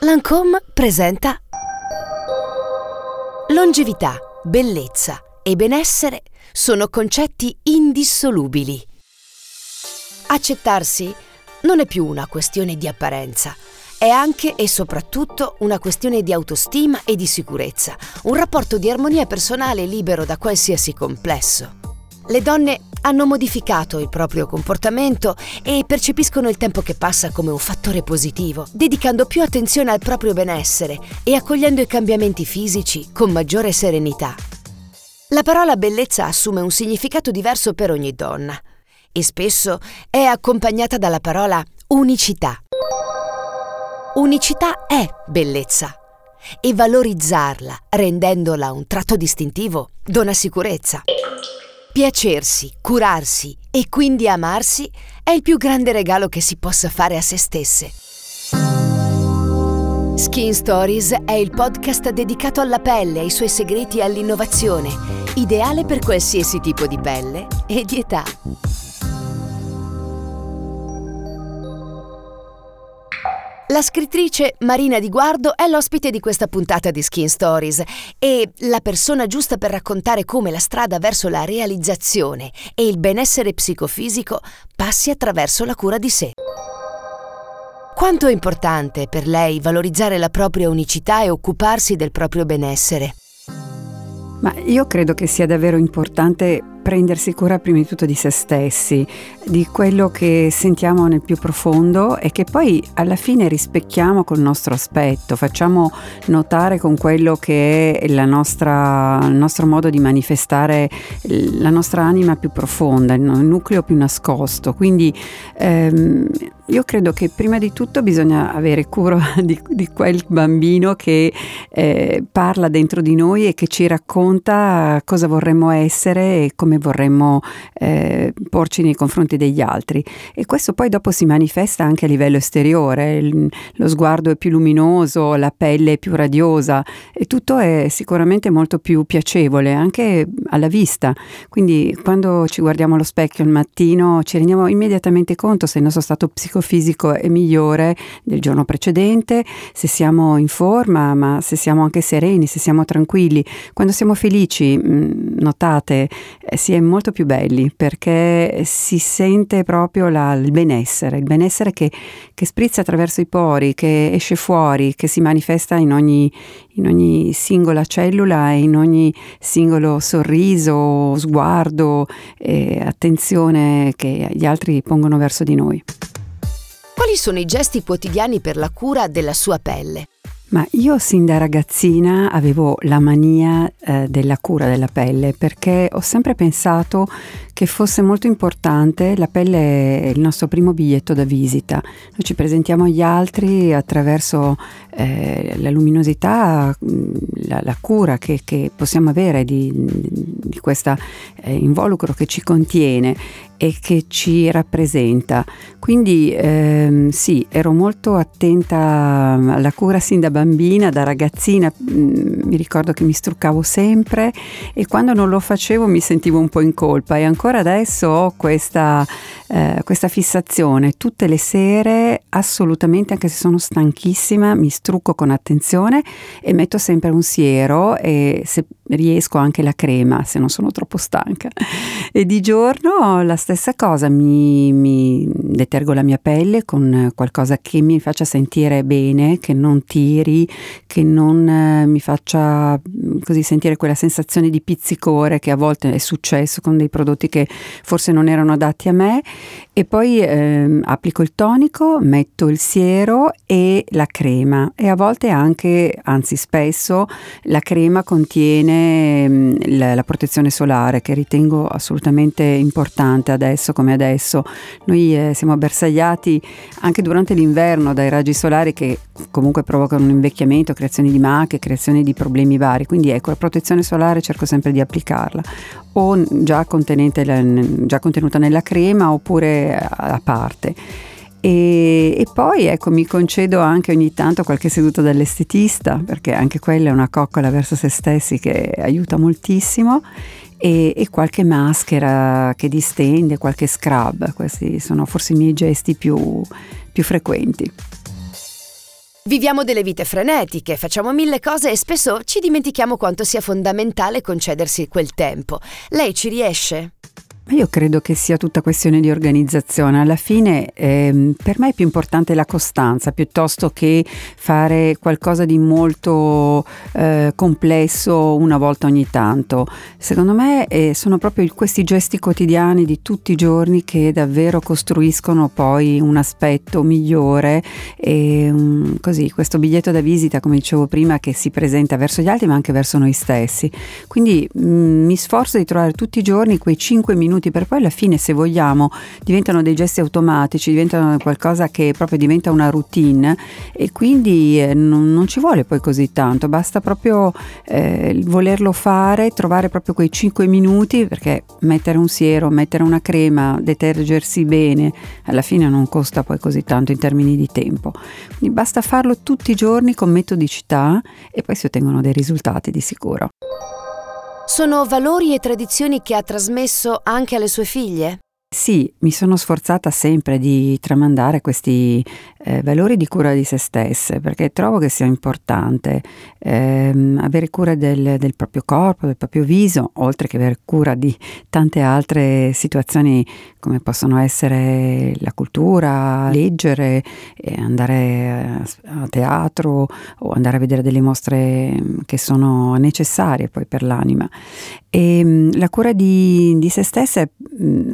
Lancôme presenta Longevità, bellezza e benessere sono concetti indissolubili. Accettarsi non è più una questione di apparenza, è anche e soprattutto una questione di autostima e di sicurezza, un rapporto di armonia personale libero da qualsiasi complesso. Le donne hanno modificato il proprio comportamento e percepiscono il tempo che passa come un fattore positivo, dedicando più attenzione al proprio benessere e accogliendo i cambiamenti fisici con maggiore serenità. La parola bellezza assume un significato diverso per ogni donna e spesso è accompagnata dalla parola unicità. Unicità è bellezza e valorizzarla, rendendola un tratto distintivo, dona sicurezza. Piacersi, curarsi e quindi amarsi è il più grande regalo che si possa fare a se stesse. Skin Stories è il podcast dedicato alla pelle, ai suoi segreti e all'innovazione, ideale per qualsiasi tipo di pelle e di età. La scrittrice Marina Di Guardo è l'ospite di questa puntata di Skin Stories e la persona giusta per raccontare come la strada verso la realizzazione e il benessere psicofisico passi attraverso la cura di sé. Quanto è importante per lei valorizzare la propria unicità e occuparsi del proprio benessere? Ma io credo che sia davvero importante prendersi cura prima di tutto di se stessi, di quello che sentiamo nel più profondo e che poi alla fine rispecchiamo col nostro aspetto, facciamo notare con quello che è nostra, il nostro modo di manifestare la nostra anima più profonda, il nucleo più nascosto. Quindi ehm, io credo che prima di tutto bisogna avere cura di, di quel bambino che eh, parla dentro di noi e che ci racconta cosa vorremmo essere e come vorremmo eh, porci nei confronti degli altri. E questo poi dopo si manifesta anche a livello esteriore, il, lo sguardo è più luminoso, la pelle è più radiosa e tutto è sicuramente molto più piacevole anche alla vista. Quindi quando ci guardiamo allo specchio il mattino ci rendiamo immediatamente conto se il nostro stato psicologico psicofisico è migliore del giorno precedente, se siamo in forma, ma se siamo anche sereni, se siamo tranquilli. Quando siamo felici, mm, notate, eh, si è molto più belli perché si sente proprio la, il benessere, il benessere che, che sprizza attraverso i pori, che esce fuori, che si manifesta in ogni, in ogni singola cellula e in ogni singolo sorriso, sguardo e attenzione che gli altri pongono verso di noi. Quali sono i gesti quotidiani per la cura della sua pelle? Ma io sin da ragazzina avevo la mania eh, della cura della pelle perché ho sempre pensato che fosse molto importante, la pelle è il nostro primo biglietto da visita, noi ci presentiamo agli altri attraverso eh, la luminosità, mm, la, la cura che, che, possiamo avere di, di questo eh, involucro che ci contiene e che ci rappresenta. Quindi ehm, sì, ero molto attenta alla cura sin da bambina, da ragazzina, mm, mi ricordo che mi struccavo sempre e quando non lo facevo mi sentivo un po' in colpa e ancora adesso ho questa, eh, questa fissazione. Tutte le sere, assolutamente, anche se sono stanchissima, mi strucco con attenzione e metto sempre un siero e se riesco anche la crema se non sono troppo stanca. E di giorno la stessa cosa, mi, mi detergo la mia pelle con qualcosa che mi faccia sentire bene, che non tiri, che non eh, mi faccia mm, così sentire quella sensazione di pizzicore che a volte è successo con dei prodotti che forse non erano adatti a me. E poi eh, applico il tonico, metto il siero e la crema. E a volte anche, anzi spesso, la crema contiene mh, mm, la, la, protezione solare che ritengo assolutamente importante adesso come adesso. Noi eh, siamo bersagliati anche durante l'inverno dai raggi solari che comunque provocano un invecchiamento, creazione di macchie, creazione di problemi vari, quindi ecco la protezione solare cerco sempre di applicarla. O già, già contenuta nella crema oppure a parte. E, e, poi ecco, mi concedo anche ogni tanto qualche seduta dall'estetista, perché anche quella è una coccola verso se stessi che aiuta moltissimo, e, e qualche maschera che distende, qualche scrub, questi sono forse i miei gesti più, più frequenti. Viviamo delle vite frenetiche, facciamo mille cose e spesso ci dimentichiamo quanto sia fondamentale concedersi quel tempo. Lei ci riesce? Io credo che sia tutta questione di organizzazione. Alla fine ehm, per me è più importante la costanza piuttosto che fare qualcosa di molto eh, complesso una volta ogni tanto. Secondo me eh, sono proprio questi gesti quotidiani di tutti i giorni che davvero costruiscono poi un aspetto migliore e um, così questo biglietto da visita, come dicevo prima, che si presenta verso gli altri ma anche verso noi stessi. Quindi mh, mm, mi sforzo di trovare tutti i giorni quei 5 minuti minuti per poi alla fine se vogliamo diventano dei gesti automatici, diventano qualcosa che proprio diventa una routine e quindi eh, non, non, ci vuole poi così tanto, basta proprio eh, volerlo fare, trovare proprio quei 5 minuti perché mettere un siero, mettere una crema, detergersi bene, alla fine non costa poi così tanto in termini di tempo. Quindi basta farlo tutti i giorni con metodicità e poi si ottengono dei risultati di sicuro. Sono valori e tradizioni che ha trasmesso anche alle sue figlie? Sì, mi sono sforzata sempre di tramandare questi eh, valori di cura di se stesse, perché trovo che sia importante ehm, avere cura del, del, proprio corpo, del proprio viso, oltre che avere cura di tante altre situazioni come possono essere la cultura, leggere, andare a teatro o andare a vedere delle mostre che sono necessarie poi per l'anima. E ehm, la cura di, di se stesse,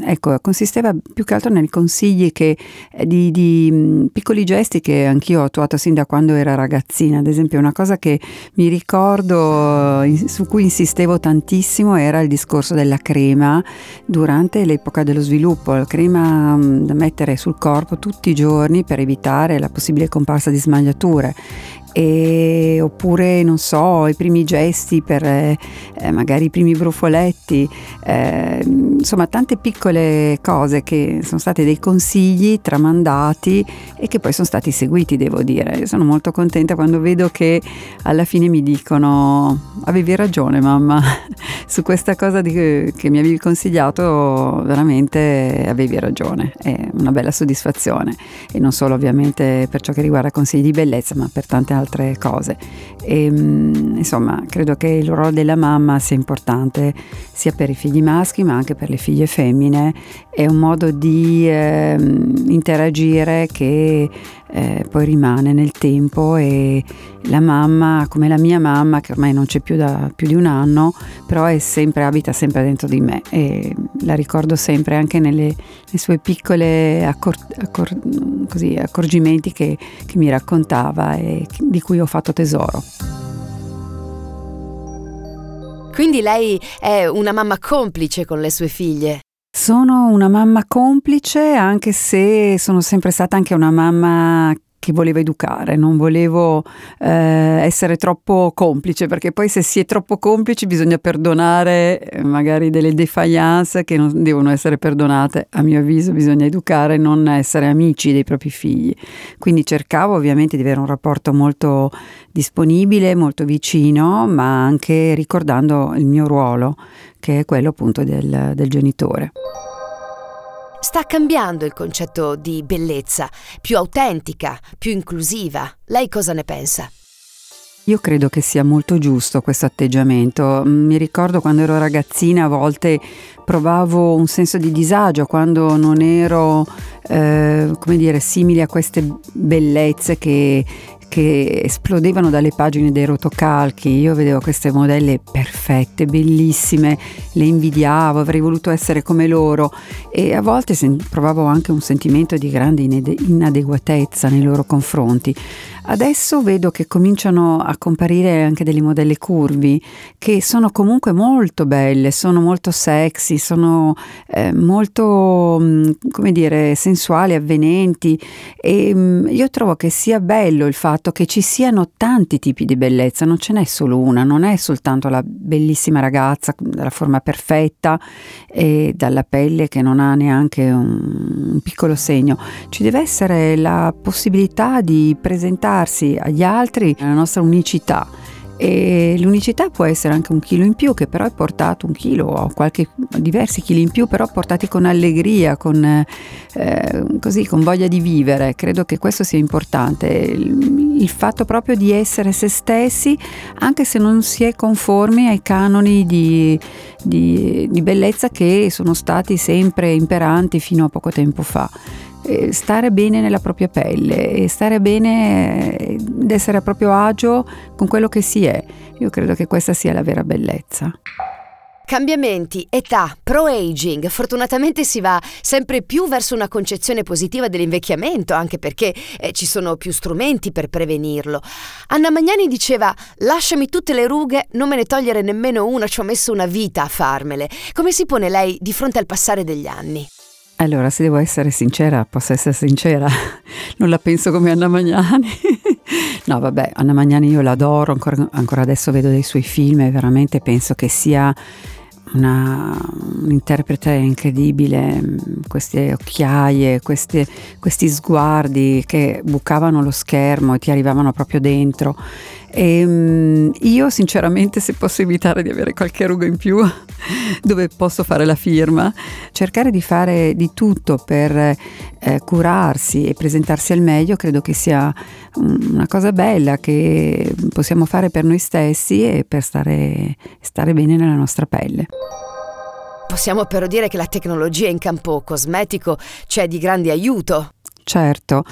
ecco, consisteva più che altro nei consigli che, eh, di, di piccoli gesti che anch'io ho attuato sin da quando era ragazzina. Ad esempio, una cosa che mi ricordo, su cui insistevo tantissimo, era il discorso della crema durante l'epoca dello sviluppo. La crema da mettere sul corpo tutti i giorni per evitare la possibile comparsa di smagliature e, oppure non so i primi gesti per eh, magari i primi brufoletti eh, insomma tante piccole cose che sono state dei consigli tramandati e che poi sono stati seguiti devo dire. Io sono molto contenta quando vedo che alla fine mi dicono avevi ragione mamma su questa cosa di, che mi avevi consigliato veramente avevi ragione. È una bella soddisfazione. E non solo ovviamente per ciò che riguarda consigli di bellezza ma per tante altre altre cose. E, ehm, insomma, credo che il ruolo della mamma sia importante sia per i figli maschi ma anche per le figlie femmine. È un modo di eh, interagire che eh, poi rimane nel tempo e la mamma, come la mia mamma, che ormai non c'è più da più di un anno, però sempre, abita sempre dentro di me e la ricordo sempre anche nelle, nei suoi piccoli accor, accor, accorgimenti che, che mi raccontava e di cui ho fatto tesoro. Quindi lei è una mamma complice con le sue figlie. Sono una mamma complice, anche se sono sempre stata anche una mamma che volevo educare, non volevo eh, essere troppo complice, perché poi se si è troppo complici bisogna perdonare eh, magari delle defiance che non devono essere perdonate, a mio avviso bisogna educare, non essere amici dei propri figli. Quindi cercavo ovviamente di avere un rapporto molto disponibile, molto vicino, ma anche ricordando il mio ruolo, che è quello appunto del, del genitore. Sta cambiando il concetto di bellezza, più autentica, più inclusiva. Lei cosa ne pensa? Io credo che sia molto giusto questo atteggiamento. Mi ricordo quando ero ragazzina a volte provavo un senso di disagio quando non ero, eh, come dire, simile a queste bellezze che che esplodevano dalle pagine dei rotocalchi. Io vedevo queste modelle perfette, bellissime, le invidiavo, avrei voluto essere come loro e a volte provavo anche un sentimento di grande inadeguatezza nei loro confronti. Adesso vedo che cominciano a comparire anche delle modelle curvi che sono comunque molto belle, sono molto sexy, sono eh, molto, mm, come dire, sensuali, avvenenti e mh, mm, io trovo che sia bello il fatto che ci siano tanti tipi di bellezza, non ce n'è solo una, non è soltanto la bellissima ragazza dalla forma perfetta e dalla pelle che non ha neanche un, un piccolo segno, ci deve essere la possibilità di presentare adattarsi agli altri, alla nostra unicità. E l'unicità può essere anche un chilo in più, che però è portato un chilo o qualche, diversi chili in più, però portati con allegria, con, eh, così, con voglia di vivere. Credo che questo sia importante. Il fatto proprio di essere se stessi anche se non si è conformi ai canoni di, di, di bellezza che sono stati sempre imperanti fino a poco tempo fa stare bene nella propria pelle e stare bene ed essere a proprio agio con quello che si è. Io credo che questa sia la vera bellezza. Cambiamenti, età, pro-aging, fortunatamente si va sempre più verso una concezione positiva dell'invecchiamento, anche perché eh, ci sono più strumenti per prevenirlo. Anna Magnani diceva: Lasciami tutte le rughe, non me ne togliere nemmeno una, ci ho messo una vita a farmele. Come si pone lei di fronte al passare degli anni? Allora, se devo essere sincera, posso essere sincera, non la penso come Anna Magnani. No, vabbè, Anna Magnani io l'adoro, ancora, ancora adesso vedo dei suoi film e veramente penso che sia una, un'interprete incredibile, queste occhiaie, queste, questi sguardi che bucavano lo schermo e ti arrivavano proprio dentro. E, um, io sinceramente se posso evitare di avere qualche ruga in più dove posso fare la firma, cercare di fare di tutto per eh, curarsi e presentarsi al meglio credo che sia una cosa bella che possiamo fare per noi stessi e per stare, stare bene nella nostra pelle. Possiamo però dire che la tecnologia in campo cosmetico c'è di grande aiuto. Certo,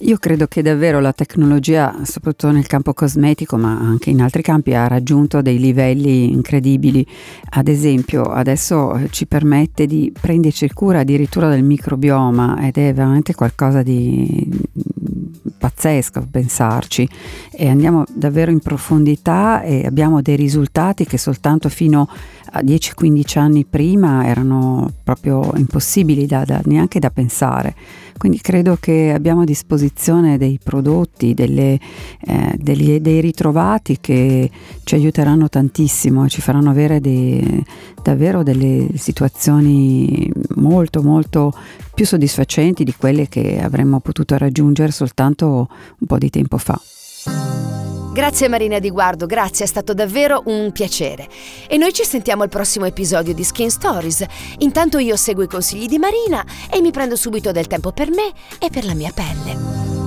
io credo che davvero la tecnologia, soprattutto nel campo cosmetico, ma anche in altri campi, ha raggiunto dei livelli incredibili. Ad esempio, adesso eh, ci permette di prenderci cura addirittura del microbioma ed è veramente qualcosa di pazzesco pensarci e andiamo davvero in profondità e abbiamo dei risultati che soltanto fino a 10-15 anni prima erano proprio impossibili da, da, neanche da pensare. Quindi credo che abbiamo a disposizione dei prodotti, delle, eh, degli, dei ritrovati che ci aiuteranno tantissimo e ci faranno avere dei, davvero delle situazioni molto molto più soddisfacenti di quelle che avremmo potuto raggiungere soltanto un po' di tempo fa. Grazie Marina Di Guardo, grazie, è stato davvero un piacere. E noi ci sentiamo al prossimo episodio di Skin Stories. Intanto io seguo i consigli di Marina e mi prendo subito del tempo per me e per la mia pelle.